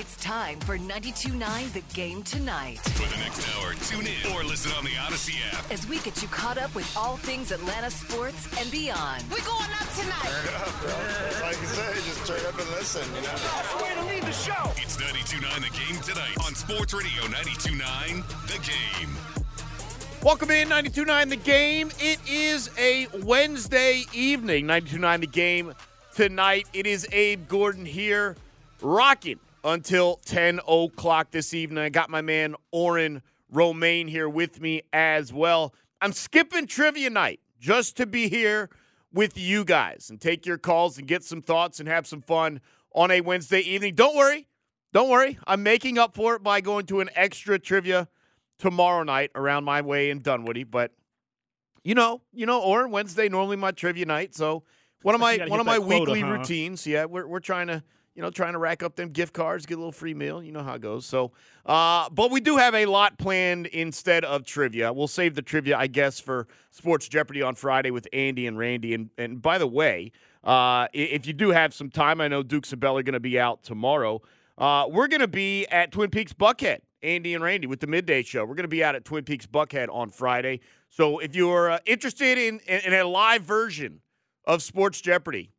It's time for 92.9 The Game Tonight. For the next hour, tune in or listen on the Audacy app. As we get you caught up with all things Atlanta sports and beyond. We're going up tonight. like you say, just turn up and listen, you know? That's the way to leave the show. It's 92.9 The Game tonight on Sports Radio 92.9 The Game. Welcome in 92.9 The Game. It is a Wednesday evening. 92.9 The Game tonight. It is Abe Gordon here, rocking until 10 o'clock this evening. I got my man Oren Romaine here with me as well. I'm skipping trivia night just to be here with you guys and take your calls and get some thoughts and have some fun on a Wednesday evening. Don't worry. Don't worry. I'm making up for it by going to an extra trivia tomorrow night around my way in Dunwoody. But you know, you know, Oren, Wednesday normally my trivia night. So one of my one of my quota, weekly huh? routines. Yeah, we're we're trying to you know trying to rack up them gift cards, get a little free meal. You know how it goes. So, uh, but we do have a lot planned instead of trivia. We'll save the trivia, I guess, for Sports Jeopardy on Friday with Andy and Randy. And and by the way, uh, if you do have some time, I know Duke Bell are going to be out tomorrow. Uh, we're going to be at Twin Peaks Buckhead, Andy and Randy with the midday show. We're going to be out at Twin Peaks Buckhead on Friday. So if you're uh, interested in, in in a live version of Sports Jeopardy,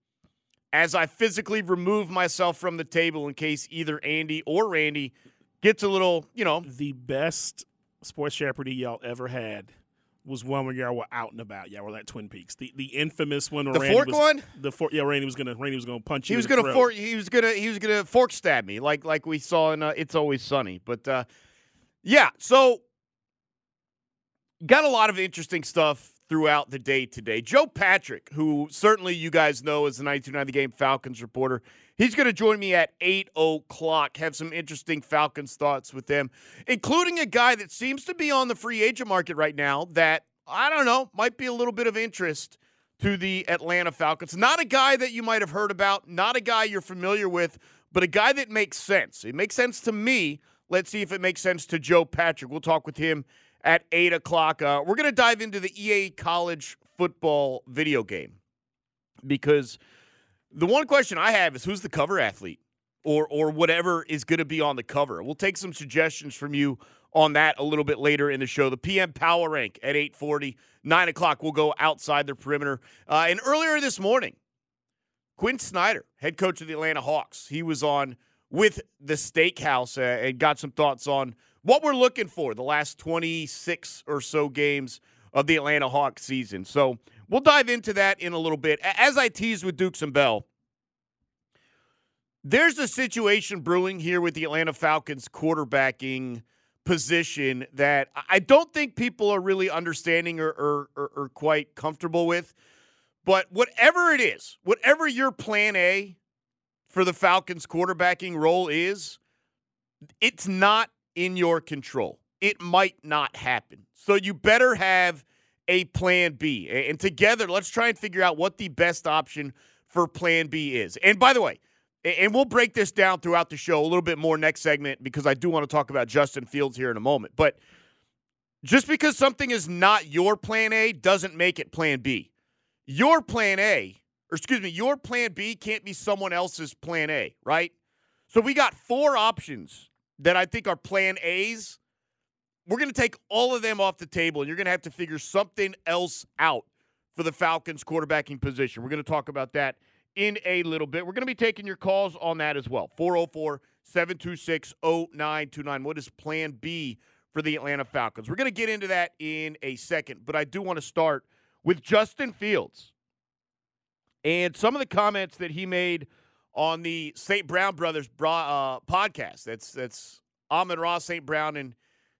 as I physically remove myself from the table in case either Andy or Randy gets a little, you know, The best sports Jeopardy y'all ever had was one where y'all were out and about. Y'all were at Twin Peaks. The the infamous one. Where The Randy fork was, one? The fork. Yeah, Randy was gonna. Randy was gonna punch you. he was gonna fork, he was gonna he was gonna fork stab me like like we saw in uh, It's Always Sunny. But uh, yeah, so got a lot of interesting stuff throughout the day today. Joe Patrick, who certainly you guys know as the 1990 Game Falcons reporter, he's going to join me at 8 o'clock. Have some interesting Falcons thoughts with them, including a guy that seems to be on the free agent market right now that, I don't know, might be a little bit of interest to the Atlanta Falcons. Not a guy that you might have heard about, not a guy you're familiar with, but a guy that makes sense. It makes sense to me. Let's see if it makes sense to Joe Patrick. We'll talk with him at 8 o'clock. Uh, we're going to dive into the EA college football video game because the one question I have is who's the cover athlete or, or whatever is going to be on the cover. We'll take some suggestions from you on that a little bit later in the show. The PM Power Rank at 840, 9 o'clock, we'll go outside the perimeter. Uh, and earlier this morning, Quin Snyder, head coach of the Atlanta Hawks, he was on with the Steakhouse uh, and got some thoughts on what we're looking for the last 26 or so games of the Atlanta Hawks season. So we'll dive into that in a little bit. As I teased with Dukes and Bell, there's a situation brewing here with the Atlanta Falcons quarterbacking position that I- don't think people are really understanding or, or, or, or quite comfortable with. But whatever it is, whatever your plan A for the Falcons quarterbacking role is, it's not in your control. it might not happen. So you better have a plan B. And together, let's try and figure out what the best option for plan B is. And by the way, and we'll break this down throughout the show a little bit more next segment because I do want to talk about Justin Fields here in a moment. But just because something is not your plan A doesn't make it plan B. Your plan A, or excuse me, your plan B can't be someone else's plan A, right? So we got four options that I think are plan A's. We're going to take all of them off the table, and you're going to have to figure something else out for the Falcons quarterbacking position. We're going to talk about that in a little bit. We're going to be taking your calls on that as well. 404 726 0929. What is plan B for the Atlanta Falcons? We're going to get into that in a second, but I do want to start with Justin Fields and some of the comments that he made on the St. Brown Brothers uh, podcast. That's that's Amon-Ra St. Brown and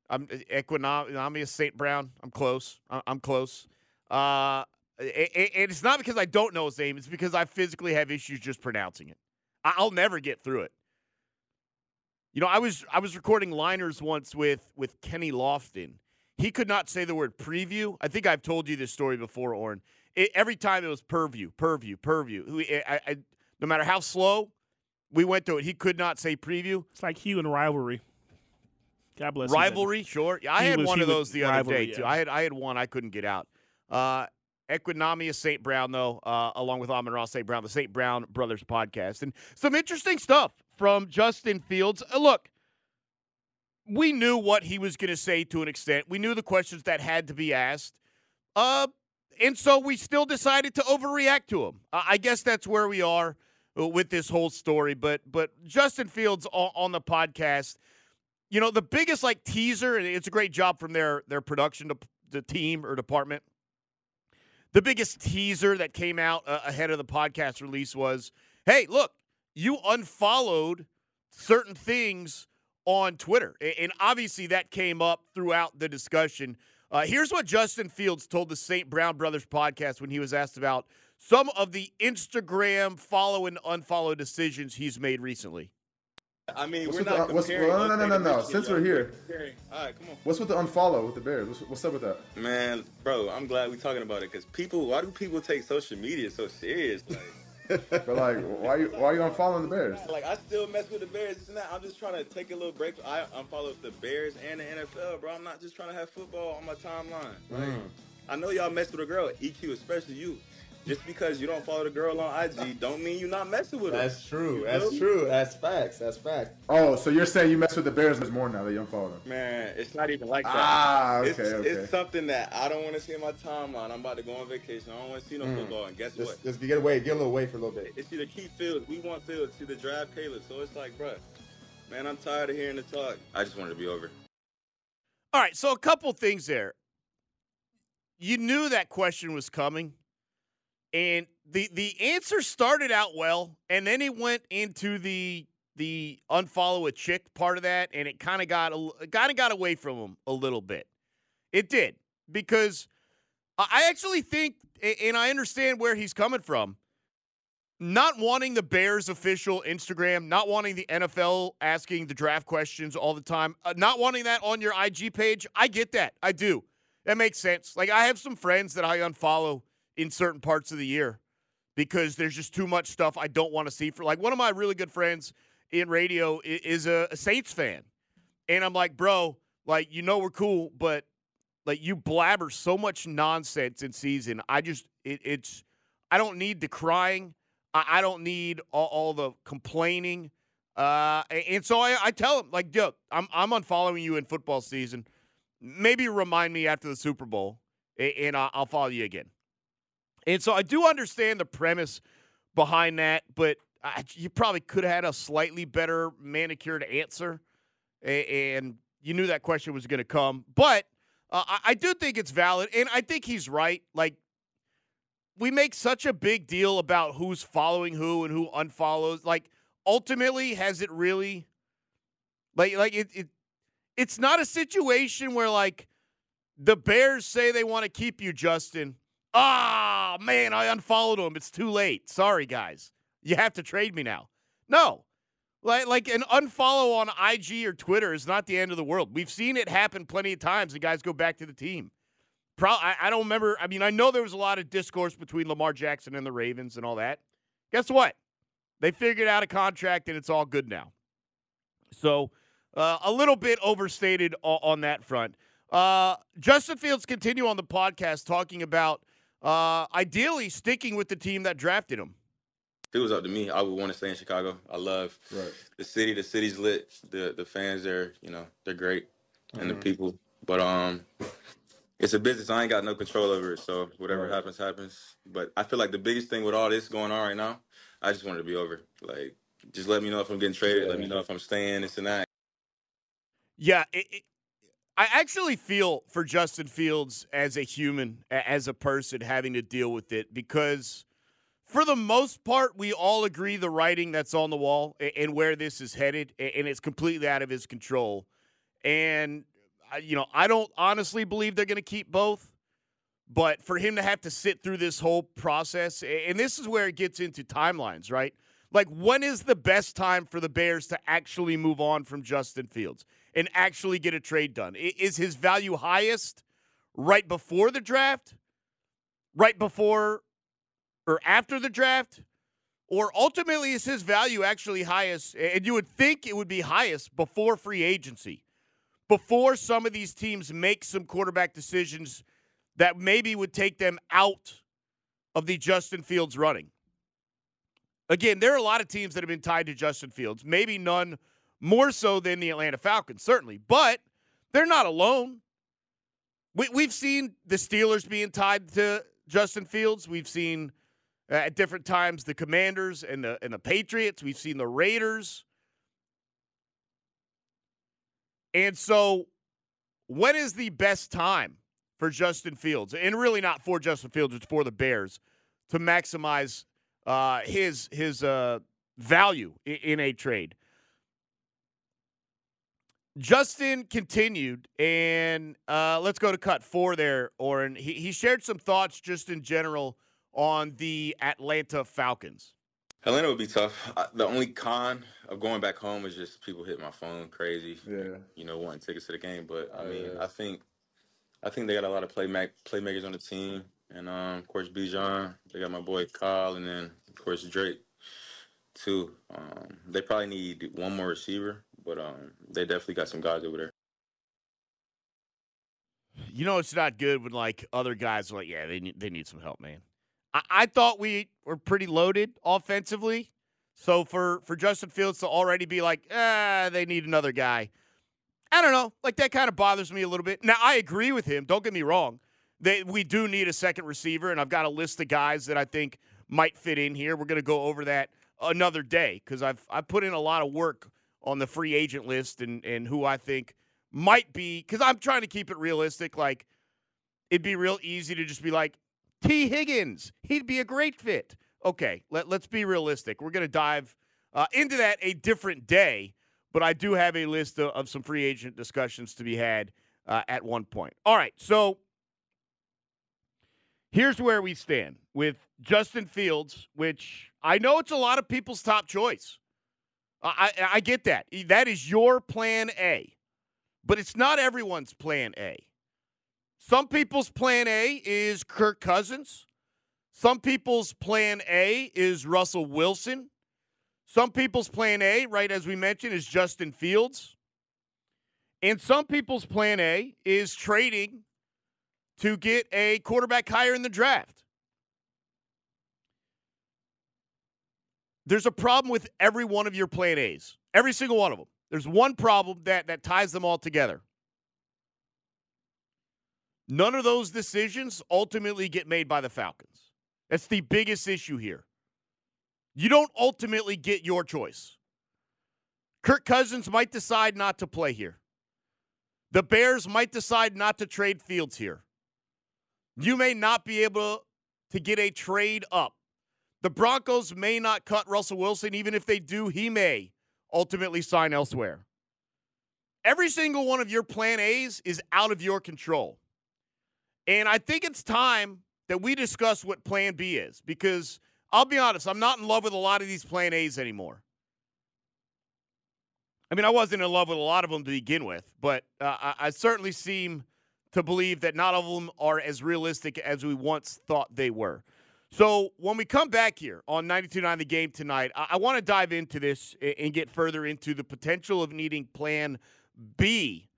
I'm um, Equanimeous St. Brown. I'm close. I'm close. Uh, and it's not because I don't know his name. It's because I physically have issues just pronouncing it. I'll never get through it. You know, I was I was recording liners once with with Kenny Lofton. He could not say the word preview. I think I've told you this story before, Orrin. It, every time it was purview, purview, purview. I, I, no matter how slow we went through it, he could not say preview. It's like Hugh and rivalry. God bless. Rivalry, sure. Yeah, I he had was, one of those the other day too. I had I had one I couldn't get out. Uh, Equanimeous St. Brown, though, uh, along with Amon-Ra St. Brown, the St. Brown Brothers podcast. And some interesting stuff from Justin Fields. Uh, look, we knew what he was going to say to an extent. We knew the questions that had to be asked. Uh, and so we still decided to overreact to him. I guess that's where we are with this whole story. But but Justin Fields on, the podcast, you know, the biggest like teaser, and it's a great job from their their production to, the team or department. The biggest teaser that came out uh, ahead of the podcast release was, "Hey, look, you unfollowed certain things on Twitter," and obviously that came up throughout the discussion. Uh, here's what Justin Fields told the St. Brown Brothers podcast when he was asked about some of the Instagram follow and unfollow decisions he's made recently. I mean, what's we're not the, what's, well, no, no, no, no, no. Since we're here, all right, come on. What's with the unfollow with the Bears? What's, what's up with that? Man, bro, I'm glad we're talking about it because people. Why do people take social media so serious? Like, but like, why you why you unfollowing the Bears? Like, I still mess with the Bears. I'm just trying to take a little break. I unfollow the Bears and the NFL, bro. I'm not just trying to have football on my timeline. Like, mm. I know y'all mess with a girl, EQ, especially you. Just because you don't follow the girl on IG, don't mean you're not messing with her. That's true. That's true. That's facts. That's facts. Oh, so you're saying you mess with the Bears more now that you don't follow them? Man, it's not even like that. Ah, okay, it's, okay. It's something that I don't want to see in my timeline. I'm about to go on vacation. I don't want to see no mm. football. And guess just, what? Just get away. Get a little away for a little bit. It's either keep Fields. We want Fields. It's either drive Caleb. So it's like, bro, man, I'm tired of hearing the talk. I just wanted to be over. All right. So a couple things there. You knew that question was coming. And the the answer started out well, and then he went into the the unfollow a chick part of that, and it kind of got kind of got away from him a little bit. It did because I actually think, and I understand where he's coming from. Not wanting the Bears official Instagram, not wanting the NFL asking the draft questions all the time, uh, not wanting that on your IG page. I get that. I do. That makes sense. Like I have some friends that I unfollow in certain parts of the year because there's just too much stuff I don't want to see. For like one of my really good friends in radio is a, a Saints fan, and I'm like, bro, like you know we're cool, but like you blabber so much nonsense in season. I just it, it's I don't need the crying. I, I don't need all, all, the complaining. Uh, and so I, I tell him like, yo, I'm I'm unfollowing you in football season. Maybe remind me after the Super Bowl, and I'll follow you again. And so I do understand the premise behind that, but I, you probably could have had a slightly better manicured answer, and you knew that question was going to come. But uh, I, I do think it's valid, and I think he's right. Like, we make such a big deal about who's following who and who unfollows. Like, ultimately, has it really? Like, like it, it it's not a situation where like the Bears say they want to keep you, Justin Ah, oh, man, I unfollowed him. It's too late. Sorry, guys. You have to trade me now. No. Like, like an unfollow on IG or Twitter is not the end of the world. We've seen it happen plenty of times. The guys go back to the team. Pro- I, I don't remember. I mean, I know there was a lot of discourse between Lamar Jackson and the Ravens and all that. Guess what? They figured out a contract and it's all good now. So uh, a little bit overstated on, on that front. Uh, Justin Fields continue on the podcast talking about uh, ideally sticking with the team that drafted him. If it was up to me, I would want to stay in Chicago. I love right. the city. The city's lit. The the fans there, you know, they're great, and mm-hmm. the people. But um, it's a business. I ain't got no control over it. So whatever right. happens, happens. But I feel like the biggest thing with all this going on right now, I just want it to be over. Like, just let me know if I'm getting traded. Yeah, let me know if I'm staying. It's that. Yeah, it, it, I actually feel for Justin Fields as a human, as a person, having to deal with it because, for the most part, we all agree the writing that's on the wall and where this is headed, and it's completely out of his control. And you know, I don't honestly believe they're going to keep both. But for him to have to sit through this whole process, and this is where it gets into timelines, right? Like, when is the best time for the Bears to actually move on from Justin Fields and actually get a trade done? Is his value highest right before the draft, right before or after the draft? Or ultimately, is his value actually highest? And you would think it would be highest before free agency before some of these teams make some quarterback decisions that maybe would take them out of the Justin Fields running. Again, there are a lot of teams that have been tied to Justin Fields, maybe none more so than the Atlanta Falcons, certainly, but they're not alone. We, we've seen the Steelers being tied to Justin Fields. We've seen uh, at different times the Commanders and the and the Patriots. We've seen the Raiders. And so, when is the best time for Justin Fields? And really not for Justin Fields, it's for the Bears to maximize uh, his his uh, value in, in a trade. Justin continued, and uh, let's go to cut four there, Oren. He, he shared some thoughts just in general on the Atlanta Falcons. Atlanta would be tough. The only con of going back home is just people hit my phone crazy. Yeah. You know, wanting tickets to the game. But I mean, yeah. I think I think they got a lot of play playmakers on the team, and um, of course Bijan. They got my boy Kyle, and then of course Drake too. Um, they probably need one more receiver, but um, they definitely got some guys over there. You know, it's not good when like other guys are like, yeah, they need they need some help, man. I, I thought we were pretty loaded offensively. So for for Justin Fields to already be like, ah, they need another guy. I don't know. Like that kind of bothers me a little bit. Now I agree with him. Don't get me wrong. They, we do need a second receiver, and I've got a list of guys that I think might fit in here. We're going to go over that another day because I've I've put in a lot of work on the free agent list and and who I think might be because I'm trying to keep it realistic. Like it'd be real easy to just be like, Tee Higgins, he'd be a great fit. Okay, let, let's be realistic. We're to dive uh, into that a different day, but I do have a list of, of some free agent discussions to be had uh, at one point. All right, so here's where we stand with Justin Fields, which I know it's a lot of people's top choice. I, I, get that. That is your plan A, but it's not everyone's plan A. Some people's plan A is Kirk Cousins. Some people's plan A is Russell Wilson. Some people's plan A, right as we mentioned, is Justin Fields. And some people's plan A is trading to get a quarterback higher in the draft. There's a problem with every one of your plan A's, every single one of them. There's one problem that, that ties them all together. None of those decisions ultimately get made by the Falcons. That's the biggest issue here. You don't ultimately get your choice. Kirk Cousins might decide not to play here. The Bears might decide not to trade Fields here. You may not be able to get a trade up. The Broncos may not cut Russell Wilson. Even if they do, he may ultimately sign elsewhere. Every single one of your plan A's is out of your control. And I think it's time that we discuss what plan B is because I'll be honest, I'm not in love with a lot of these plan A's anymore. I mean, I wasn't in love with a lot of them to begin with, but uh, I, I certainly seem to believe that not all of them are as realistic as we once thought they were. So when we come back here on 92.9 The Game tonight, I, I want to dive into this and, get further into the potential of needing Plan B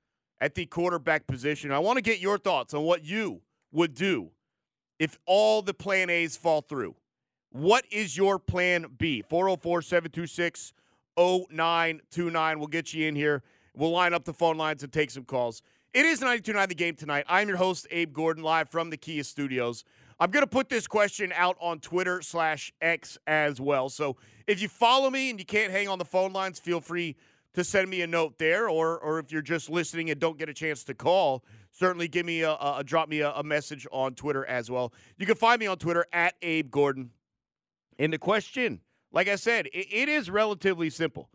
at the quarterback position. I want to get your thoughts on what you would do if all the Plan A's fall through. What is your Plan B? 404 726 0929. We'll get you in here. We'll line up the phone lines and take some calls. It is 92.9 The Game tonight. I'm your host, Abe Gordon, live from the Kia Studios. I'm going to put this question out on Twitter slash X as well. So if you follow me and you can't hang on the phone lines, feel free to send me a note there. Or, or if you're just listening and don't get a chance to call, certainly give me a, a, a drop me a, a message on Twitter as well. You can find me on Twitter at Abe Gordon. And the question, like I said, it, it is relatively simple.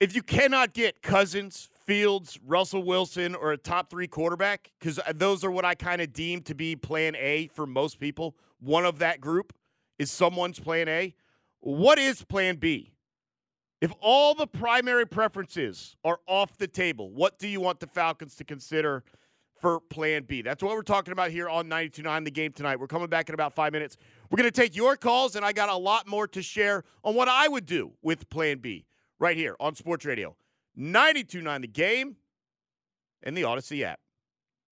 If you cannot get Cousins, Fields, Russell Wilson, or a top three quarterback, because uh, those are what I kind of deem to be plan A for most people, one of that group is someone's plan A. What is plan B? If all the primary preferences are off the table, what do you want the Falcons to consider for plan B? That's what we're talking about here on 92.9 The Game tonight. We're coming back in about five minutes. We're going to take your calls, and I got a lot more to share on what I would do with plan B right here on Sports Radio 92.9 The Game and the Audacy app.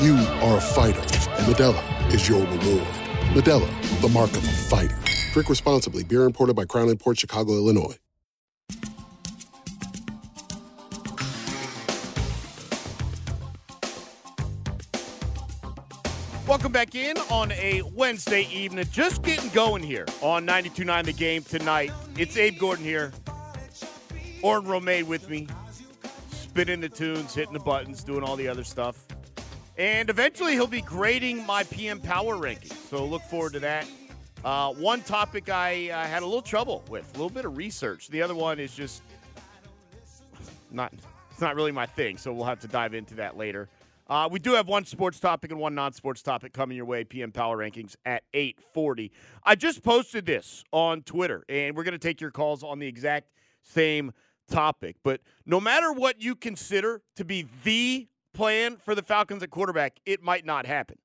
You are a fighter, and Modelo is your reward. Modelo, the mark of a fighter. Drink responsibly. Beer imported by Crown Port Chicago, Illinois. Welcome back in on a Wednesday evening. Just getting going here on 92.9 The Game tonight. It's Abe Gordon here. Orrin Romade with me. Spinning the tunes, hitting the buttons, doing all the other stuff. And eventually he'll be grading my PM Power rankings. So look forward to that. Uh, one topic I uh, had a little trouble with, a little bit of research. The other one is just not it's not really my thing, so we'll have to dive into that later. Uh, we do have one sports topic and one non-sports topic coming your way. PM Power Rankings at 8:40. I just posted this on Twitter, and we're going to take your calls on the exact same topic. But no matter what you consider to be the plan for the Falcons at quarterback, it might not happen.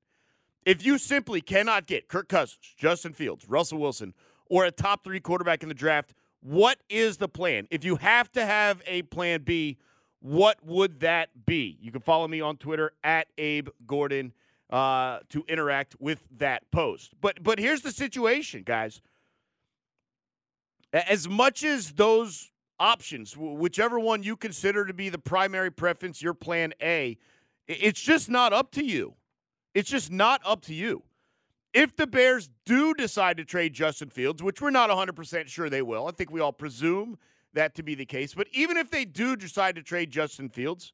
If you simply cannot get Kirk Cousins, Justin Fields, Russell Wilson, or a top three quarterback in the draft, what is the plan? If you have to have a plan B, what would that be? You can follow me on Twitter at Abe Gordon uh, to interact with that post. But but here's the situation, guys. As much as those options, whichever one you consider to be the primary preference, your plan A, it's just not up to you. It's just not up to you. If the Bears do decide to trade Justin Fields, which we're not 100% sure they will, I think we all presume that to be the case. But even if they do decide to trade Justin Fields,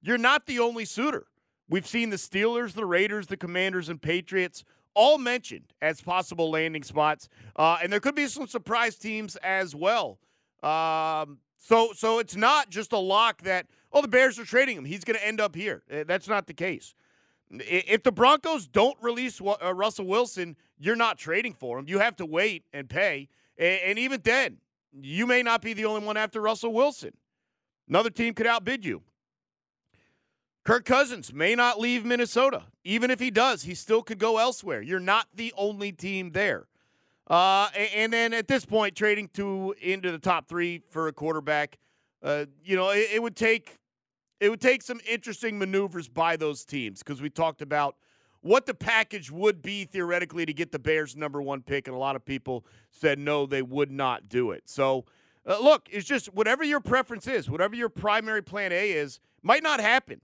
you're not the only suitor. We've seen the Steelers, the Raiders, the Commanders, and Patriots all mentioned as possible landing spots. Uh, and there could be some surprise teams as well. Um, so, so it's not just a lock that oh, the Bears are trading him. He's going to end up here. Uh, that's not the case. If the Broncos don't release uh, Russell Wilson, you're not trading for him. You have to wait and pay. And even then, you may not be the only one after Russell Wilson. Another team could outbid you. Kirk Cousins may not leave Minnesota. Even if he does, he still could go elsewhere. You're not the only team there. Uh, and then at this point, trading to into the top three for a quarterback, uh, you know, it, it would take it would take some interesting maneuvers by those teams because we talked about what the package would be theoretically to get the Bears' number one pick, and a lot of people said no, they would not do it. So, uh, look, it's just whatever your preference is, whatever your primary plan A is, might not happen.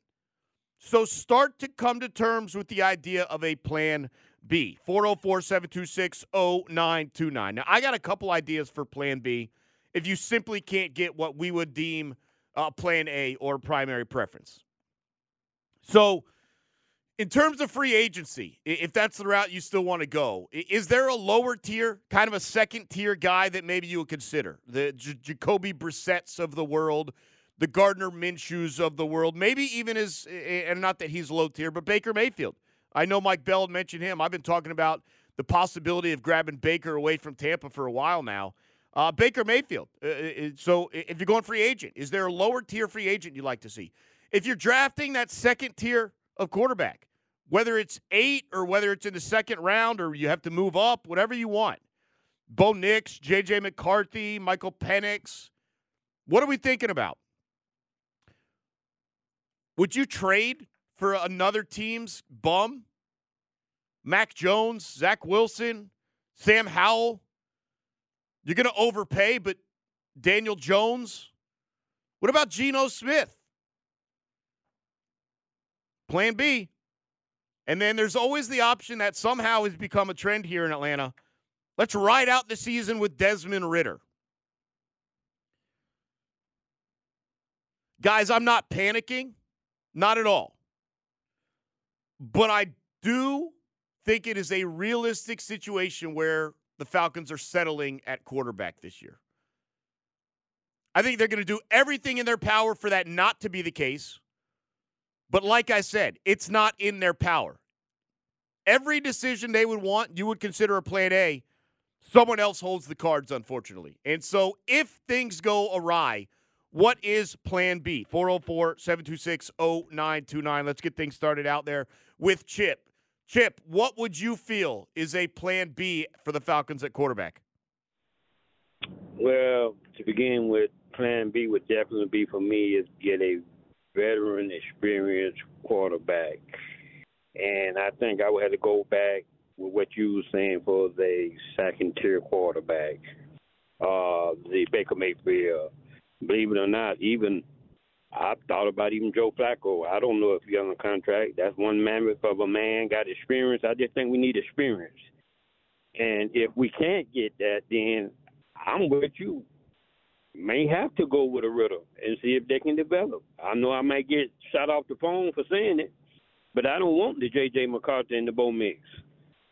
So, start to come to terms with the idea of a plan B. 404 726 0929. Now, I got a couple ideas for plan B if you simply can't get what we would deem uh, plan A or primary preference. So, in terms of free agency, if that's the route you still want to go, is there a lower tier, kind of a second tier guy that maybe you would consider? The J- Jacoby Brissett's of the world, the Gardner Minshews of the world, maybe even as, and not that he's low tier, but Baker Mayfield. I know Mike Bell mentioned him. I've been talking about the possibility of grabbing Baker away from Tampa for a while now. Uh, Baker Mayfield. Uh, uh, uh, so if you're going free agent, is there a lower tier free agent you'd like to see? If you're drafting that second tier of quarterback, whether it's eight or whether it's in the second round or you have to move up, whatever you want. Bo Nix, J.J. McCarthy, Michael Penix. What are we thinking about? Would you trade for another team's bum? Mac Jones, Zach Wilson, Sam Howell? You're going to overpay, but Daniel Jones? What about Geno Smith? Plan B. And then there's always the option that somehow has become a trend here in Atlanta. Let's ride out the season with Desmond Ridder. Guys, I'm not panicking. Not at all. But I do think it is a realistic situation where the Falcons are settling at quarterback this year. I think they're going to do everything in their power for that not to be the case. But like I said, it's not in their power. Every decision they would want, you would consider a plan A. Someone else holds the cards, unfortunately. And so if things go awry, what is plan B? 404 726 0929. Let's get things started out there with Chip. Chip, what would you feel is a plan B for the Falcons at quarterback? Well, to begin with, plan B would definitely be for me is get a veteran, experienced quarterback. And I think I would have to go back with what you were saying for the second tier quarterback, uh, the Baker Mayfield. Believe it or not, even I thought about even Joe Flacco. I don't know if he's on a contract. That's one mammoth of a man, got experience. I just think we need experience. And if we can't get that, then I'm with you. May have to go with a Ridder and see if they can develop. I know I might get shot off the phone for saying it, but I don't want the J.J. McCarthy and the Bo Nix.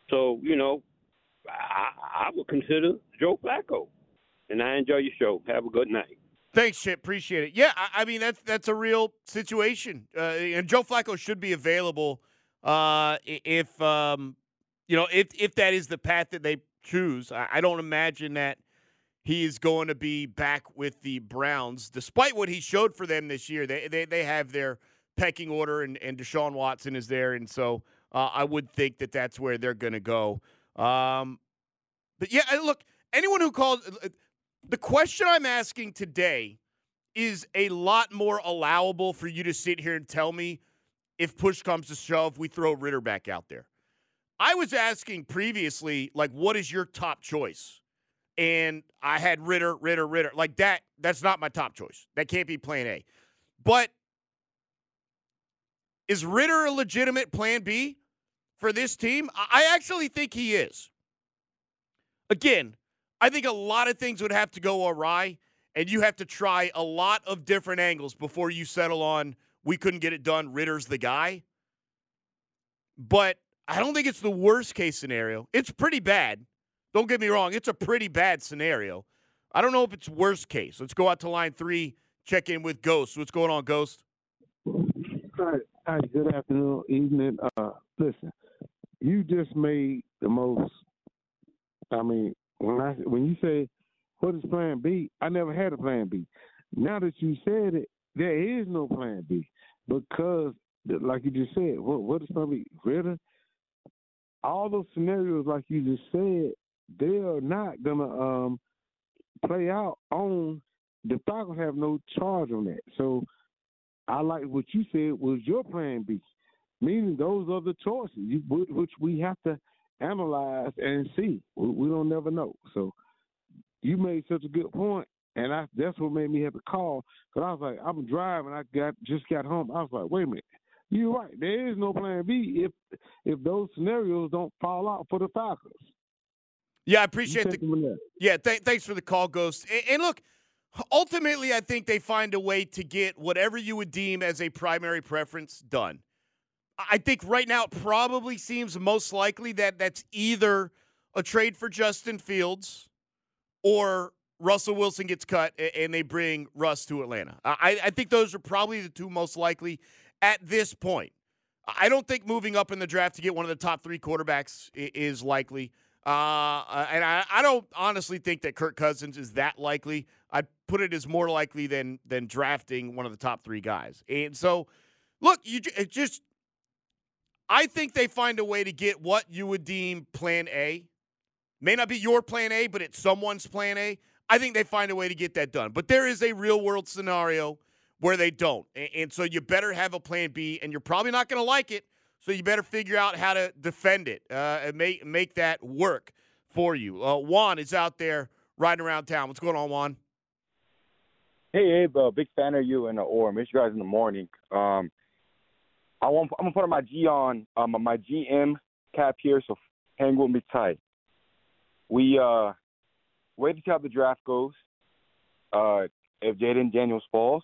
So, you know, I, I would consider Joe Flacco. And I enjoy your show. Have a good night. Thanks, Chip. Appreciate it. Yeah, I, I mean that's that's a real situation, uh, and Joe Flacco should be available uh, if um, you know if if that is the path that they choose. I, I don't imagine that he is going to be back with the Browns, despite what he showed for them this year. They they, they have their pecking order, and, and Deshaun Watson is there, and so uh, I would think that that's where they're going to go. Um, but yeah, look, anyone who calls the question I'm asking today is a lot more allowable for you to sit here and tell me if push comes to shove, we throw Ridder back out there. I was asking previously, like, what is your top choice? And I had Ridder, Ridder, Ridder. Like that, that's not my top choice. That can't be plan A. But is Ridder a legitimate plan B for this team? I actually think he is. Again, I think a lot of things would have to go awry, and you have to try a lot of different angles before you settle on we couldn't get it done. Ridder's the guy. But I don't think it's the worst case scenario. It's pretty bad. Don't get me wrong, it's a pretty bad scenario. I don't know if it's worst case. Let's go out to line three, check in with Ghost. What's going on, Ghost? Hi, hi, good afternoon, evening. Uh, listen, you just made the most. I mean, when I when you say what is Plan B, I never had a Plan B. Now that you said it, there is no Plan B because, like you just said, what what is Plan B? Ridder. All those scenarios, like you just said, they are not gonna um play out on. The Falcons have no charge on that, so I like what you said was your plan B, meaning those are the choices which we have to analyze and see. We don't never know. So you made such a good point, and I that's what made me have to call because I was like, I'm driving. I got just got home. I was like, wait a minute. You're right. There is no plan B if if those scenarios don't fall out for the Falcons. Yeah, I appreciate the. Yeah, th- thanks for the call, Ghost. And, and look, ultimately, I think they find a way to get whatever you would deem as a primary preference done. I think right now it probably seems most likely that that's either a trade for Justin Fields or Russell Wilson gets cut and they bring Russ to Atlanta. I, I think those are probably the two most likely at this point. I don't think moving up in the draft to get one of the top three quarterbacks is likely. Uh, and I, I, don't honestly think that Kirk Cousins is that likely. I'd put it as more likely than than drafting one of the top three guys. And so, look, you just I think they find a way to get what you would deem Plan A. May not be your Plan A, but it's someone's Plan A. I think they find a way to get that done. But there is a real world scenario where they don't, and so you better have a Plan B, and you're probably not going to like it so you better figure out how to defend it uh, and make make that work for you. Uh, Juan is out there riding around town. What's going on, Juan? Hey, Abe, uh, big fan of you and uh, or miss you guys in the morning. Um, I want I'm gonna put my G on um, my GM cap here, so hang with me tight. We uh wait to see how the draft goes. Uh, if Jayden Daniels falls,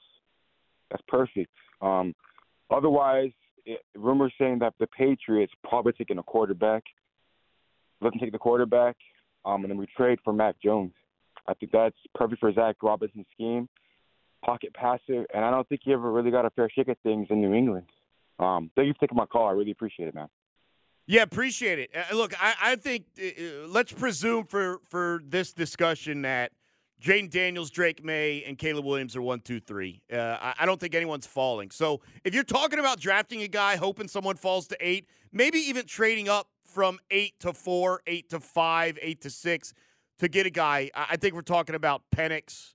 that's perfect. Um, otherwise, it, rumors saying that the Patriots probably taking a quarterback. Let them take the quarterback, um, and then we trade for Mac Jones. I think that's perfect for Zac Robinson's scheme, pocket passer, and I don't think he ever really got a fair shake at things in New England. Um, thank you for taking my call. I really appreciate it, man. Yeah, appreciate it. Uh, look, I, I think uh, uh let's presume for for this discussion that Jayden Daniels, Drake Maye, and Caleb Williams are one, two, three. Uh, I, I, don't think anyone's falling. So if you're talking about drafting a guy, hoping someone falls to eight, maybe even trading up from eight to four, eight to five, eight to six to get a guy, I, I think we're talking about Penix,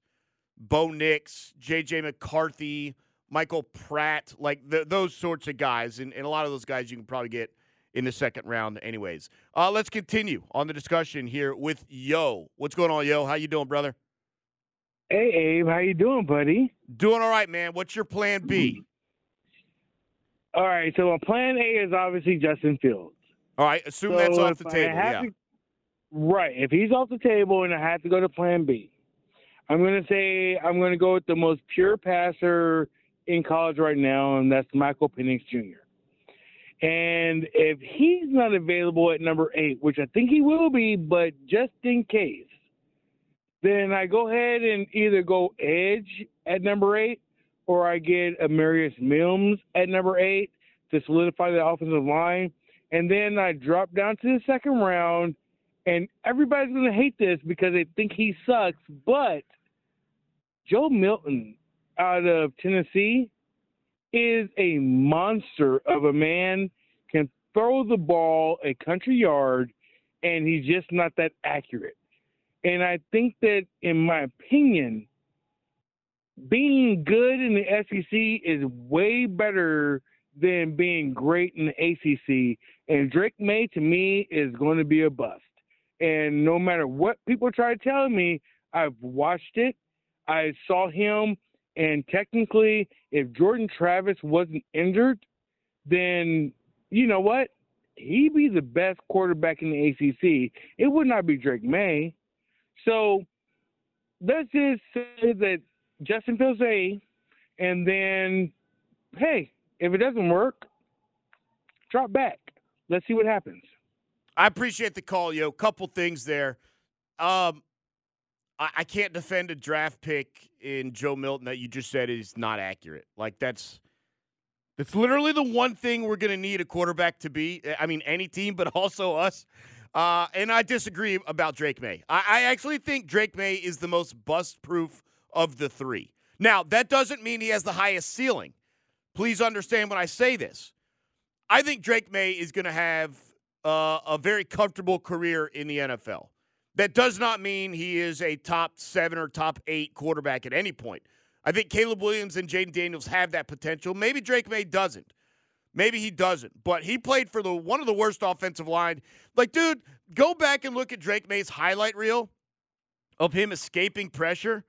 Bo Nix, J.J. McCarthy, Michael Pratt, like the, those sorts of guys. And, and, a lot of those guys you can probably get in the second round anyways. Uh, let's continue on the discussion here with Yo. What's going on, Yo? How you doing, brother? Hey, Abe, how you doing, buddy? Doing all right, man. What's your plan B? All right, so my plan A is obviously Justin Fields. All right, assume so that's off the table. Yeah. To, right, if he's off the table and I have to go to plan B, I'm going to say I'm going to go with the most pure passer in college right now, and that's Michael Penix Jr. And if he's not available at number eight, which I think he will be, but just in case, then I go ahead and either go edge at number eight or I get Amarius Mims at number eight to solidify the offensive line. And then I drop down to the second round, and everybody's going to hate this because they think he sucks. But Joe Milton out of Tennessee is a monster of a man, can throw the ball a country yard, and he's just not that accurate. And I think that, in my opinion, being good in the SEC is way better than being great in the ACC. And Drake Maye, to me, is going to be a bust. And no matter what people try to tell me, I've watched it. I saw him. And technically, if Jordan Travis wasn't injured, then you know what? He'd be the best quarterback in the ACC. It would not be Drake Maye. So let's just say that Justin Fields A, and then, hey, if it doesn't work, drop back. Let's see what happens. I appreciate the call, yo. Couple things there. Um, I, I can't defend a draft pick in Joe Milton that you just said is not accurate. Like that's That's literally the one thing we're going to need a quarterback to be. I mean, any team, but also us. Uh, and I disagree about Drake Maye. I, I actually think Drake Maye is the most bust proof of the three. Now, that doesn't mean he has the highest ceiling. Please understand when I say this. I think Drake Maye is going to have uh, a very comfortable career in the NFL. That does not mean he is a top seven or top eight quarterback at any point. I think Caleb Williams and Jayden Daniels have that potential. Maybe Drake Maye doesn't. Maybe he doesn't. But he played for the one of the worst offensive line. Like, dude, go back and look at Drake Maye's highlight reel of him escaping pressure.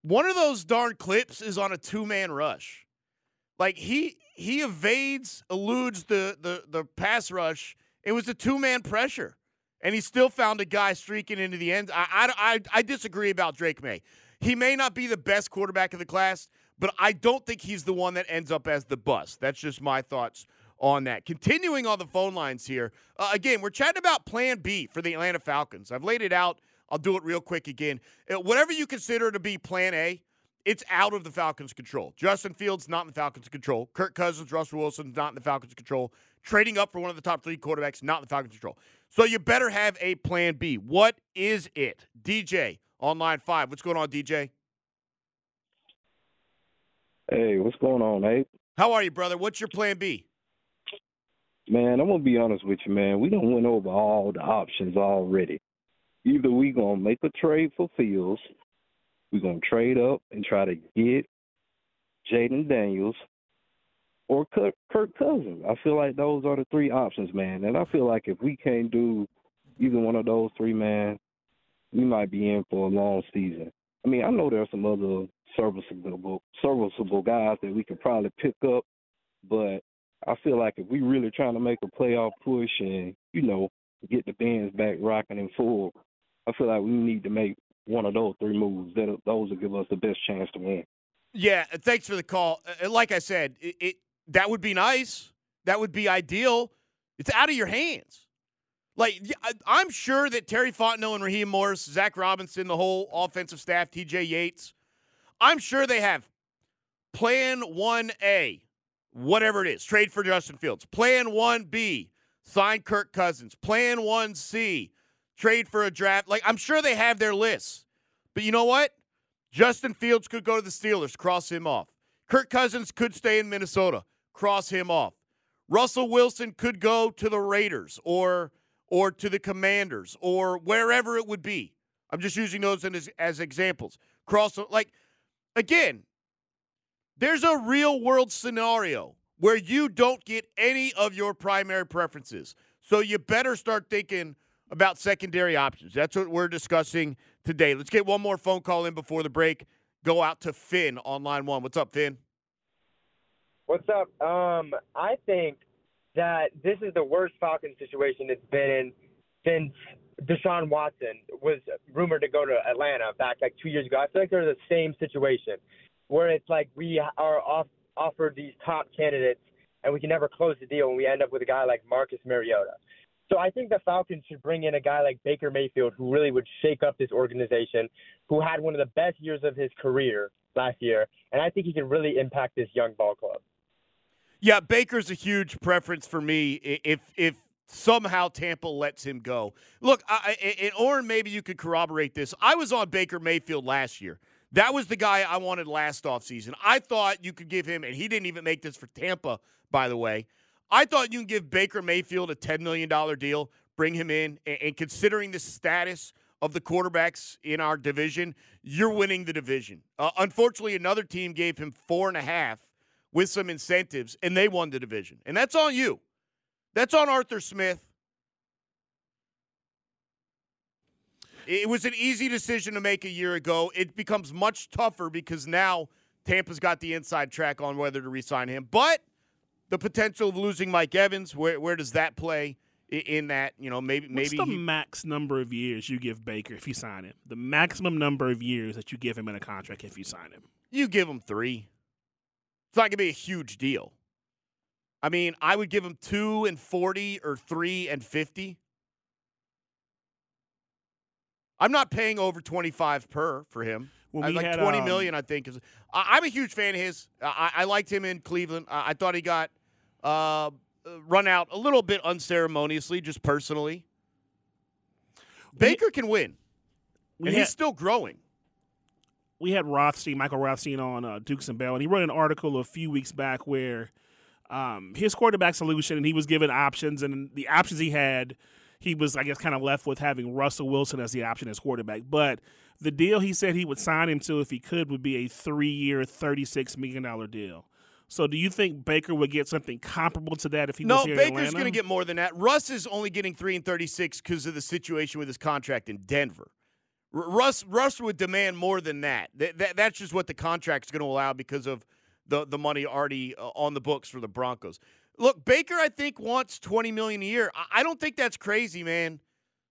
One of those darn clips is on a two-man rush. Like he he evades, eludes the the the pass rush. It was a two-man pressure. And he still found a guy streaking into the end. I, I, I, disagree about Drake Maye. He may not be the best quarterback of the class, but I don't think he's the one that ends up as the bust. That's just my thoughts on that. Continuing on the phone lines here. Uh, again, we're chatting about plan B for the Atlanta Falcons. I've laid it out. I'll do it real quick again. Uh, whatever you consider to be plan A, it's out of the Falcons' control. Justin Fields not in the Falcons' control. Kirk Cousins, Russell Wilson not in the Falcons' control. Trading up for one of the top three quarterbacks not in the Falcons' control. So you better have a plan B. What is it? DJ on line five. What's going on, DJ? Hey, what's going on, Abe? How are you, brother? What's your plan B? Man, I'm gonna be honest with you, man. We don't went over all the options already. Either we gonna make a trade for Fields, we gonna trade up and try to get Jayden Daniels, or Kirk, Cousins. I feel like those are the three options, man. And I feel like if we can't do either one of those three, man, we might be in for a long season. I mean, I know there are some other serviceable serviceable guys that we could probably pick up, but I feel like if we really trying to make a playoff push and you know get the bands back rocking and full, I feel like we need to make one of those three moves. That those will give us the best chance to win. Yeah, thanks for the call. Like I said, it, it that would be nice. That would be ideal. It's out of your hands. Like, I'm sure that Terry Fontenot and Raheem Morris, Zac Robinson, the whole offensive staff, TJ Yates, I'm sure they have plan 1A, whatever it is, trade for Justin Fields. Plan 1B, sign Kirk Cousins. Plan 1C, trade for a draft. Like, I'm sure they have their lists. But you know what? Justin Fields could go to the Steelers, cross him off. Kirk Cousins could stay in Minnesota cross him off. Russell Wilson could go to the Raiders or or to the Commanders or wherever it would be. I'm just using those as, as examples. Cross like again, there's a real world scenario where you don't get any of your primary preferences. So you better start thinking about secondary options. That's what we're discussing today. Let's get one more phone call in before the break. Go out to Finn on line one. What's up, Finn? What's up? Um, I think that this is the worst Falcons situation it's been in since Deshaun Watson was rumored to go to Atlanta back like two years ago. I feel like they're the same situation where it's like we are off, offered these top candidates and we can never close the deal and we end up with a guy like Marcus Mariota. So I think the Falcons should bring in a guy like Baker Mayfield who really would shake up this organization, who had one of the best years of his career last year, and I think he can really impact this young ball club. Yeah, Baker's a huge preference for me. If if somehow Tampa lets him go, look, I, and Oren, maybe you could corroborate this. I was on Baker Mayfield last year. That was the guy I wanted last offseason. I thought you could give him, and he didn't even make this for Tampa, by the way. I thought you can give Baker Mayfield a $10 million deal, bring him in, and considering the status of the quarterbacks in our division, you're winning the division. Uh, unfortunately, another team gave him four and a half with some incentives, and they won the division. And that's on you. That's on Arthur Smith. It was an easy decision to make a year ago. It becomes much tougher because now Tampa's got the inside track on whether to resign him. But the potential of losing Mike Evans, where where does that play in that? You know, maybe maybe What's the he, max number of years you give Baker if you sign him? The maximum number of years that you give him in a contract if you sign him? You give him three. It's not going to be a huge deal. I mean, I would give him two and 40 or three and 50. I'm not paying over 25 per for him. Like had, twenty um, million, I think. Is, I, I'm a huge fan of his. I, I liked him in Cleveland. I, I thought he got uh, run out a little bit unceremoniously, just personally. Baker can win, and had- he's still growing. We had Rothstein, Michael Rothstein on uh, Dukes and Bell, and he wrote an article a few weeks back where um, his quarterback solution, and he was given options, and the options he had, he was, I guess, kind of left with having Russell Wilson as the option as quarterback. But the deal he said he would sign him to if he could would be a three-year, $36 million deal. So do you think Baker would get something comparable to that if he No, was here Baker's going to get more than that. Russ is only getting three and thirty-six because of the situation with his contract in Denver. Russ Russ would demand more than that. Th- that that's just what the contract's going to allow because of the the money already uh, on the books for the Broncos. Look, Baker, I think wants twenty million a year. I, I don't think that's crazy, man.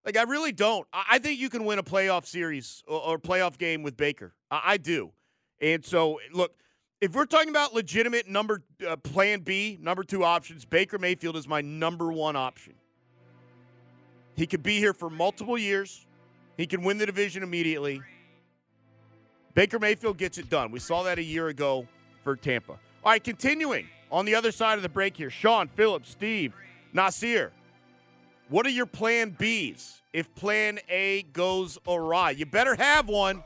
Like I really don't. I, I think you can win a playoff series or, or playoff game with Baker. I, I do. And so, look, if we're talking about legitimate number uh, plan B, number two options, Baker Mayfield is my number one option. He could be here for multiple years. He can win the division immediately. Baker Mayfield gets it done. We saw that a year ago for Tampa. All right, continuing on the other side of the break here. Sean, Phillips, Steve, Nasir. What are your plan Bs if plan A goes awry? You better have one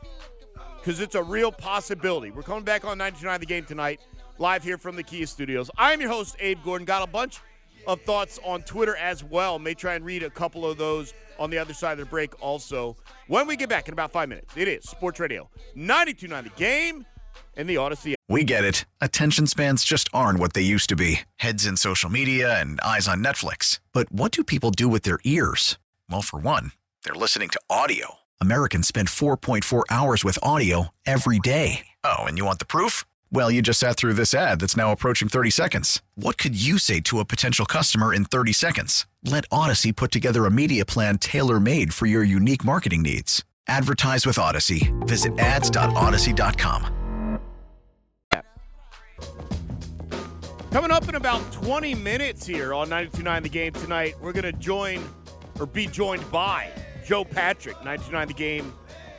because it's a real possibility. We're coming back on 99 The Game tonight, live here from the Kia Studios. I'm your host, Abe Gordon. Got a bunch of thoughts on Twitter as well. May try and read a couple of those on the other side of the break also. When we get back in about five minutes, it is Sports Radio 92.9 The Game and the Audacy. We get it. Attention spans just aren't what they used to be heads in social media and eyes on Netflix. But what do people do with their ears? Well, for one, they're listening to audio. Americans spend 4.4 hours with audio every day. Oh, and you want the proof? Well, you just sat through this ad that's now approaching 30 seconds. What could you say to a potential customer in 30 seconds? Let Audacy put together a media plan tailor made for your unique marketing needs. Advertise with Audacy. Visit ads.audacy.com. Coming up in about 20 minutes here on 92.9 The Game tonight, we're going to join or be joined by Joe Patrick, 92.9 The Game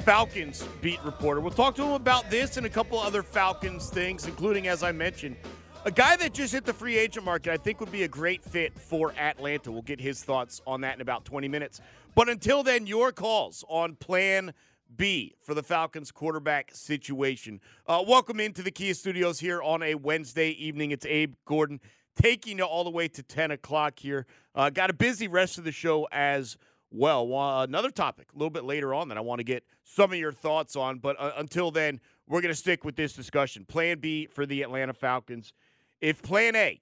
Falcons beat reporter. We'll talk to him about this and a couple other Falcons things, including, as I mentioned, a guy that just hit the free agent market I think would be a great fit for Atlanta. We'll get his thoughts on that in about 20 minutes. But until then, your calls on Plan B for the Falcons quarterback situation. Uh, welcome into the Kia Studios here on a Wednesday evening. It's Abe Gordon taking you all the way to 10 o'clock here. Uh, got a busy rest of the show as well. Another topic a little bit later on that I want to get some of your thoughts on. But uh, until then, we're going to stick with this discussion. Plan B for the Atlanta Falcons. If Plan A,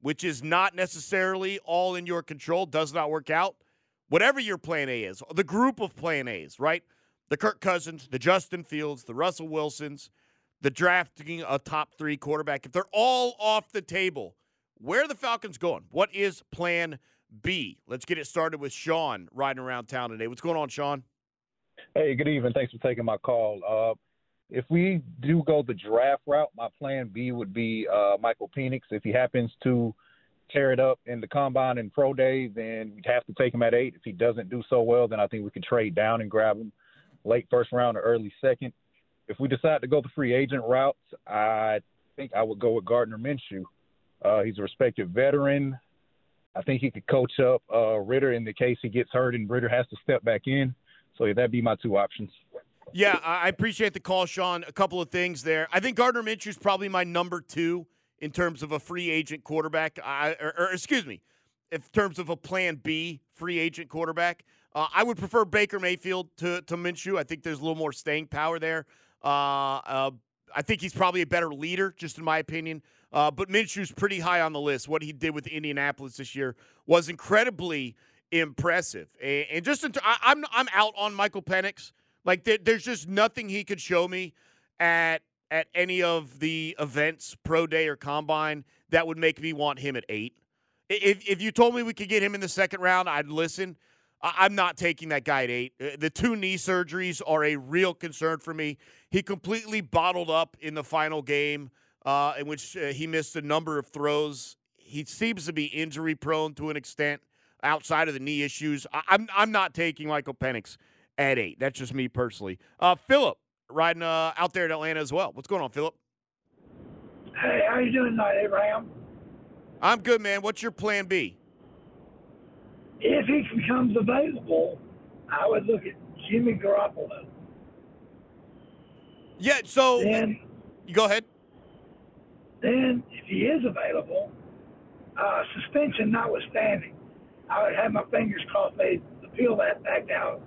which is not necessarily all in your control, does not work out, whatever your Plan A is, the group of Plan A's, right? The Kirk Cousins, the Justin Fields, the Russell Wilsons, the drafting a top three quarterback, if they're all off the table, where are the Falcons going? What is Plan B? Let's get it started with Sean riding around town today. What's going on, Sean? Hey, good evening. Thanks for taking my call. Uh, if we do go the draft route, my plan B would be uh, Michael Penix. If he happens to tear it up in the combine and pro day, then we'd have to take him at eight. If he doesn't do so well, then I think we could trade down and grab him late first round or early second. If we decide to go the free agent route, I think I would go with Gardner Minshew. Uh, he's a respected veteran. I think he could coach up uh, Ridder in the case he gets hurt and Ridder has to step back in. So yeah, that'd be my two options. Yeah, I appreciate the call, Sean. A couple of things there. I think Gardner Minshew is probably my number two in terms of a free agent quarterback. I, or, or excuse me, in terms of a Plan B free agent quarterback. Uh, I would prefer Baker Mayfield to to Minshew. I think there's a little more staying power there. Uh, uh, I think he's probably a better leader, just in my opinion. Uh, but Minshew's pretty high on the list. What he did with Indianapolis this year was incredibly impressive. And, and just I, I'm I'm out on Michael Penix. Like there, there's just nothing he could show me at at any of the events, pro day or combine, that would make me want him at eight. If if you told me we could get him in the second round, I'd listen. I'm not taking that guy at eight. Uh, The two knee surgeries are a real concern for me. He completely bottled up in the final game, uh, in which uh, he missed a number of throws. He seems to be injury prone to an extent outside of the knee issues. I- I'm I'm not taking Michael Penix at eight. That's just me personally. Uh, Philip, riding uh, out there in Atlanta as well. What's going on, Philip? Hey, how you doing tonight, Abraham? I'm good, man. What's your plan B? If he becomes available, I would look at Jimmy Garoppolo. Yeah, so then, you go ahead. Then, if he is available, uh, suspension notwithstanding, I would have my fingers crossed they appeal that back down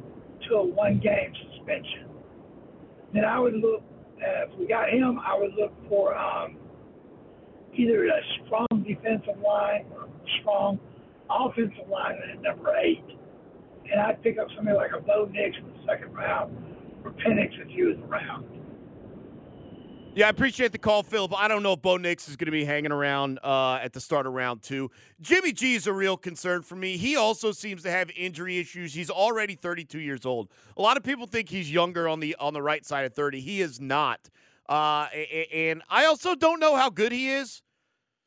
to a one game suspension. Then I would look, uh, if we got him, I would look for um, either a strong defensive line or strong offensive line at number eight. And I'd pick up somebody like a Bo Nix in the second round or Penix if he was around. Yeah, I appreciate the call, Phil, but I don't know if Bo Nix is going to be hanging around uh, at the start of round two. Jimmy G is a real concern for me. He also seems to have injury issues. He's already 32 years old. A lot of people think he's younger on the on the right side of 30. He is not. Uh, and I also don't know how good he is.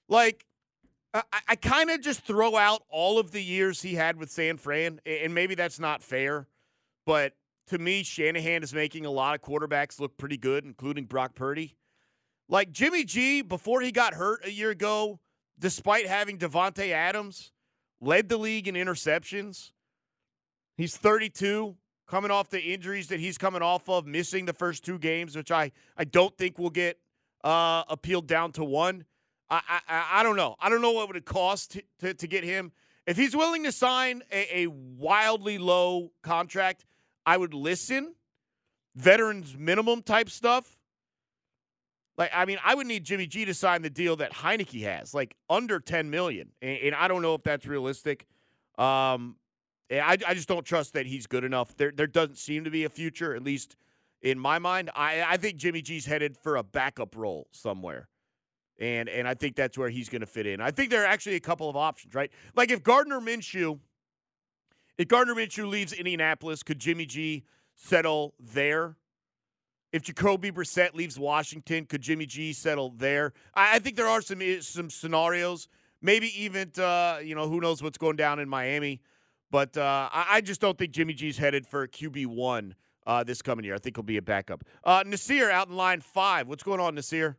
Like, I, I kind of just throw out all of the years he had with San Fran, and maybe that's not fair, but to me, Shanahan is making a lot of quarterbacks look pretty good, including Brock Purdy. Like Jimmy G, before he got hurt a year ago, despite having Davante Adams, led the league in interceptions. He's 32, coming off the injuries that he's coming off of, missing the first two games, which I, I don't think will get uh, appealed down to one. I, I, I don't know. I don't know what it would it cost to, to, to get him. If he's willing to sign a, a wildly low contract, I would listen. Veterans minimum type stuff. Like, I mean, I would need Jimmy G to sign the deal that Heinicke has, like under 10 million. And, and I don't know if that's realistic. Um, I, I just don't trust that he's good enough. There, there doesn't seem to be a future, at least in my mind. I, I think Jimmy G's headed for a backup role somewhere. And and I think that's where he's going to fit in. I think there are actually a couple of options, right? Like if Gardner Minshew, if Gardner Minshew leaves Indianapolis, could Jimmy G settle there? If Jacoby Brissett leaves Washington, could Jimmy G settle there? I, I think there are some some scenarios. Maybe even uh, you know who knows what's going down in Miami, but uh, I, I, just don't think Jimmy G's headed for QB one uh, this coming year. I think he'll be a backup. Uh, Nasir out in line five. What's going on, Nasir?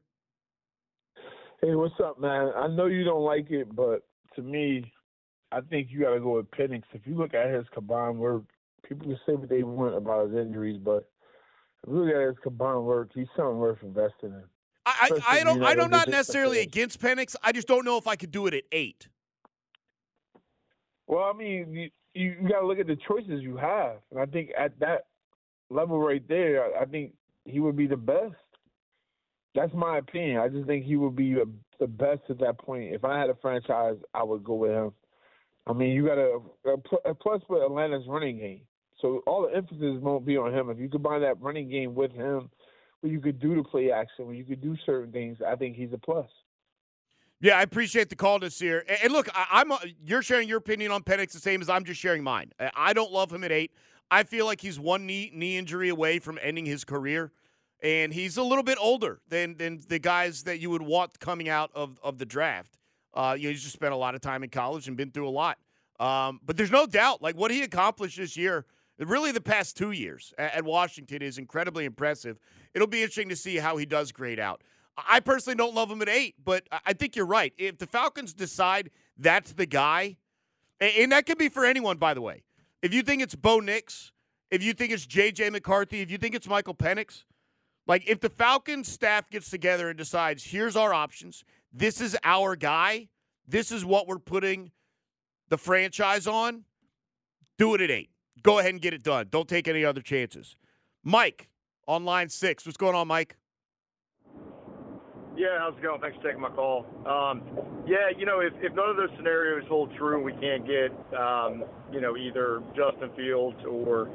Hey, what's up, man? I know you don't like it, but to me, I think you got to go with Penix. If you look at his combined work, people can say what they want about his injuries, but if you look at his combined work, he's something worth investing in. I, I, I don't I don't not necessarily against Penix. I just don't know if I could do it at eight. Well, I mean, you, you got to look at the choices you have, and I think at that level right there, I think he would be the best. That's my opinion. I just think he would be the best at that point. If I had a franchise, I would go with him. I mean, you got a, a plus with Atlanta's running game. So all the emphasis won't be on him. If you combine that running game with him, where you could do the play action, where you could do certain things, I think he's a plus. Yeah, I appreciate the call this year. And look, I, am you're sharing your opinion on Penix the same as I'm just sharing mine. I don't love him at eight. I feel like he's one knee knee injury away from ending his career and he's a little bit older than than the guys that you would want coming out of, of the draft. Uh, you know, he's just spent a lot of time in college and been through a lot. Um, but there's no doubt, like what he accomplished this year, really the past two years at, at, Washington is incredibly impressive. It'll be interesting to see how he does grade out. I personally don't love him at eight, but I think you're right. If the Falcons decide that's the guy, and, and that could be for anyone, by the way. If you think it's Bo Nix, if you think it's J.J. McCarthy, if you think it's Michael Penix, like, if the Falcons staff gets together and decides, here's our options, this is our guy, this is what we're putting the franchise on, do it at eight. Go ahead and get it done. Don't take any other chances. Mike on line six. What's going on, Mike? Yeah, how's it going? Thanks for taking my call. Um, yeah, you know, if, if none of those scenarios hold true and we can't get, um, you know, either Justin Fields or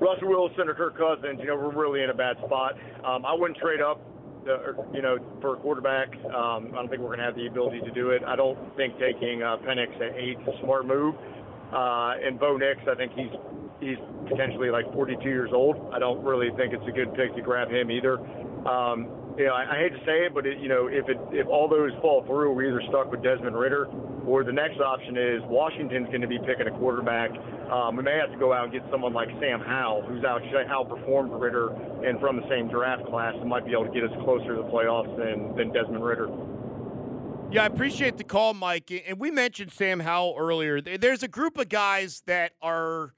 Russell Wilson or Kirk Cousins, you know, we're really in a bad spot. Um, I wouldn't trade up, uh, you know, for a quarterback. Um, I don't think we're going to have the ability to do it. I don't think taking uh, Penix at eight is a smart move. Uh, and Bo Nix, I think he's he's potentially like 42 years old. I don't really think it's a good pick to grab him either. Um, you know, I, I hate to say it, but it, you know, if it if all those fall through, we're either stuck with Desmond Ridder Or the next option is Washington's going to be picking a quarterback. Um, we may have to go out and get someone like Sam Howell, who's actually outperformed Ridder and from the same draft class and might be able to get us closer to the playoffs than, than Desmond Ridder. Yeah, I appreciate the call, Mike. And we mentioned Sam Howell earlier. There's a group of guys that are,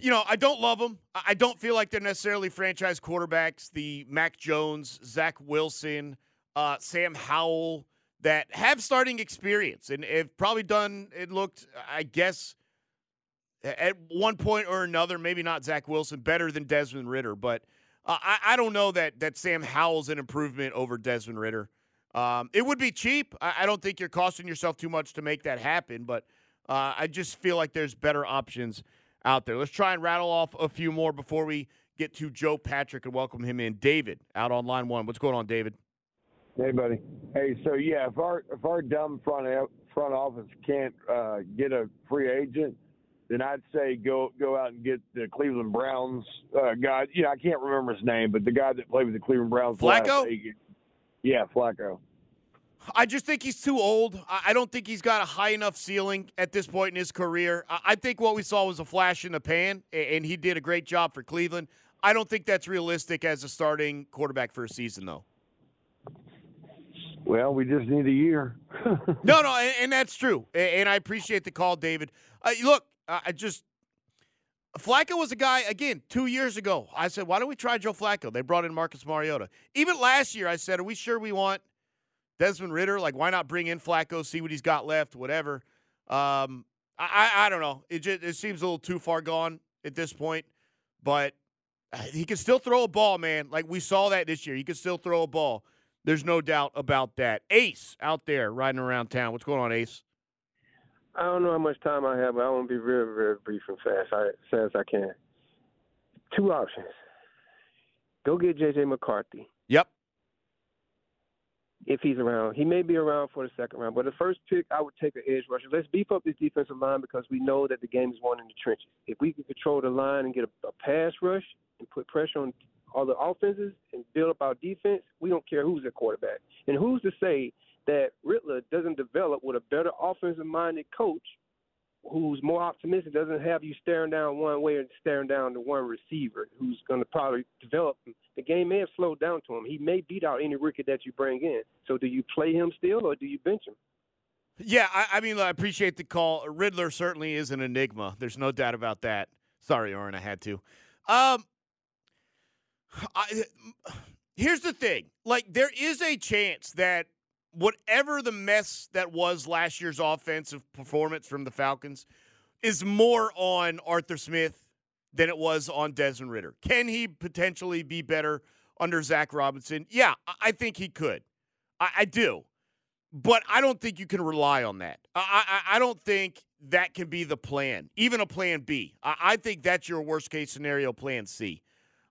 you know, I don't love them. I don't feel like they're necessarily franchise quarterbacks. The Mac Jones, Zach Wilson, uh, Sam Howell, that have starting experience and have probably done, it looked, I guess, at one point or another, maybe not Zach Wilson, better than Desmond Ridder. But uh, I, I don't know that, that Sam Howell's an improvement over Desmond Ridder. Um, it would be cheap. I, I, don't think you're costing yourself too much to make that happen, but uh, I just feel like there's better options out there. Let's try and rattle off a few more before we get to Joe Patrick and welcome him in. David, out on line one. What's going on, David? Hey, buddy. Hey, so yeah, if our if our dumb front front office can't uh, get a free agent, then I'd say go go out and get the Cleveland Browns uh, guy. You know, I can't remember his name, but the guy that played with the Cleveland Browns. Flacco. Yeah, Flacco. I just think he's too old. I don't think he's got a high enough ceiling at this point in his career. I think what we saw was a flash in the pan, and he did a great job for Cleveland. I don't think that's realistic as a starting quarterback for a season, though. Well, we just need a year. no, no, and, and, that's true. And I appreciate the call, David. Uh, look, I just Flacco was a guy again two years ago. I said, why don't we try Joe Flacco? They brought in Marcus Mariota. Even last year, I said, are we sure we want Desmond Ridder? Like, why not bring in Flacco, see what he's got left, whatever. Um, I, I don't know. It just it seems a little too far gone at this point, but uh, he can still throw a ball, man. Like we saw that this year. He can still throw a ball. There's no doubt about that. Ace out there riding around town. What's going on, Ace? I don't know how much time I have, but I want to be very, very brief and fast, as fast as I can. Two options. Go get J.J. McCarthy. Yep. If he's around, he may be around for the second round. But the first pick, I would take an edge rusher. Let's beef up this defensive line because we know that the game is won in the trenches. If we can control the line and get a, a pass rush and put pressure on all the offenses and build up our defense, we don't care who's at quarterback. And who's to say that Ridder doesn't develop with a better offensive minded coach who's more optimistic, doesn't have you staring down one way and staring down the one receiver who's going to probably develop. The game may have slowed down to him. He may beat out any rookie that you bring in. So do you play him still or do you bench him? Yeah, I, I mean, I appreciate the call. Riddler certainly is an enigma. There's no doubt about that. Sorry, Oren, I had to. Um, I, here's the thing. Like, there is a chance that whatever the mess that was last year's offensive performance from the Falcons is more on Arthur Smith than it was on Desmond Ridder. Can he potentially be better under Zac Robinson? Yeah, I think he could. I, I do. But I don't think you can rely on that. I, I, I, don't think that can be the plan, even a plan B. I, I think that's your worst case scenario, plan C.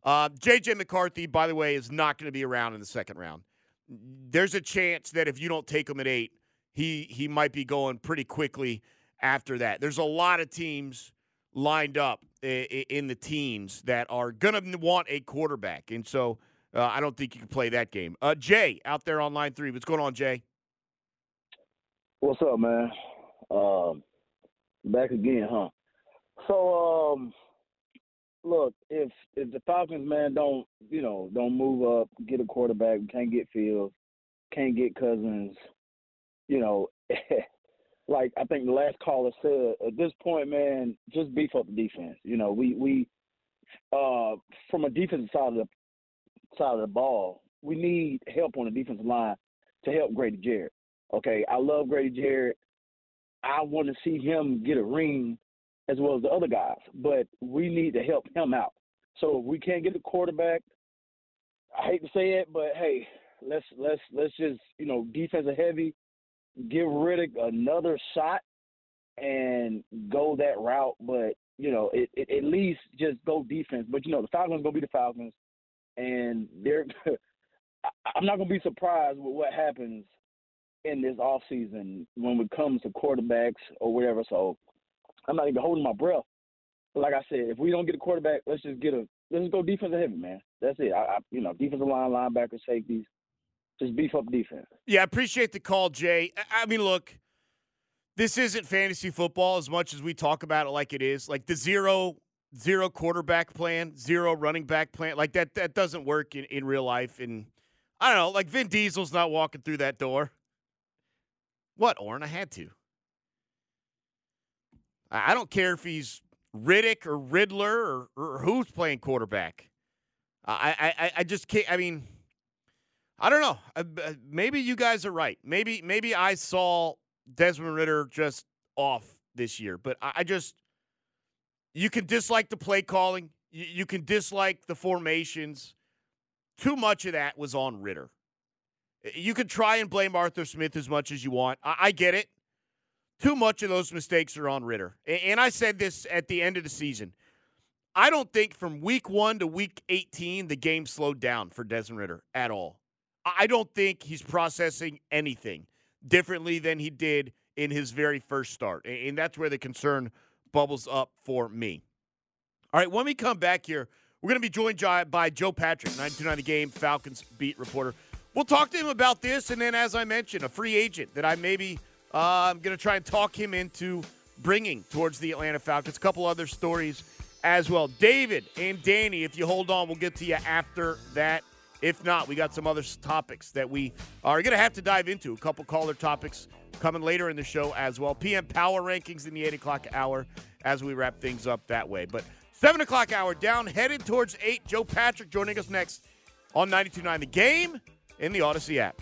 Uh, J.J. McCarthy, by the way, is not going to be around in the second round there's a chance that if you don't take him at eight, he he might be going pretty quickly after that. There's a lot of teams lined up in the teams that are going to want a quarterback, and so uh, I don't think you can play that game. Uh, Jay out there on line three, what's going on, Jay? What's up, man? Um, back again, huh? So, um, look, if if the Falcons man don't you know don't move up, get a quarterback, can't get Fields, can't get Cousins, you know, like I think the last caller said, at this point, man, just beef up the defense. You know, we we uh from a defensive side of the side of the ball, we need help on the defensive line to help Grady Jarrett. Okay, I love Grady Jarrett. I want to see him get a ring as well as the other guys. But we need to help him out. So if we can't get a quarterback, I hate to say it, but hey, let's let's let's just you know defense defensive heavy, give Riddick another shot and go that route. But you know, it, it, at least just go defense. But you know, the Falcons gonna be the Falcons, and they're. I'm not gonna be surprised with what happens in this off season when it comes to quarterbacks or whatever. So I'm not even holding my breath. But like I said, if we don't get a quarterback, let's just get a let's just go defensive heavy, man. That's it. I, I you know, defensive line, linebackers, safeties, just beef up defense. Yeah, I appreciate the call, Jay. I mean, look, this isn't fantasy football as much as we talk about it like it is. Like the zero zero quarterback plan, zero running back plan, like that that doesn't work in, in real life. And I don't know, like Vin Diesel's not walking through that door. What, Oren? I had to. I don't care if he's Riddick or Riddler or, or who's playing quarterback. I, I, I just can't. I mean, I don't know. Uh, uh, Maybe you guys are right. Maybe maybe I saw Desmond Ridder just off this year, but I, I just you can dislike the play calling. You, you can dislike the formations. Too much of that was on Ridder. You can try and blame Arthur Smith as much as you want. I, I get it. Too much of those mistakes are on Ridder. And I said this at the end of the season. I don't think from week one to week 18, the game slowed down for Desmond Ridder at all. I don't think he's processing anything differently than he did in his very first start. And that's where the concern bubbles up for me. All right, when we come back here, we're going to be joined by Joe Patrick, 929 The Game, Falcons beat reporter. We'll talk to him about this, and then, as I mentioned, a free agent that I maybe uh, I'm going to try and talk him into bringing towards the Atlanta Falcons. A couple other stories as well. David and Danny, if you hold on, we'll get to you after that. If not, we got some other topics that we are going to have to dive into. A couple caller topics coming later in the show as well. PM power rankings in the 8 o'clock hour as we wrap things up that way. But 7 o'clock hour down, headed towards 8. Joe Patrick joining us next on 92.9 The Game in the Audacy app.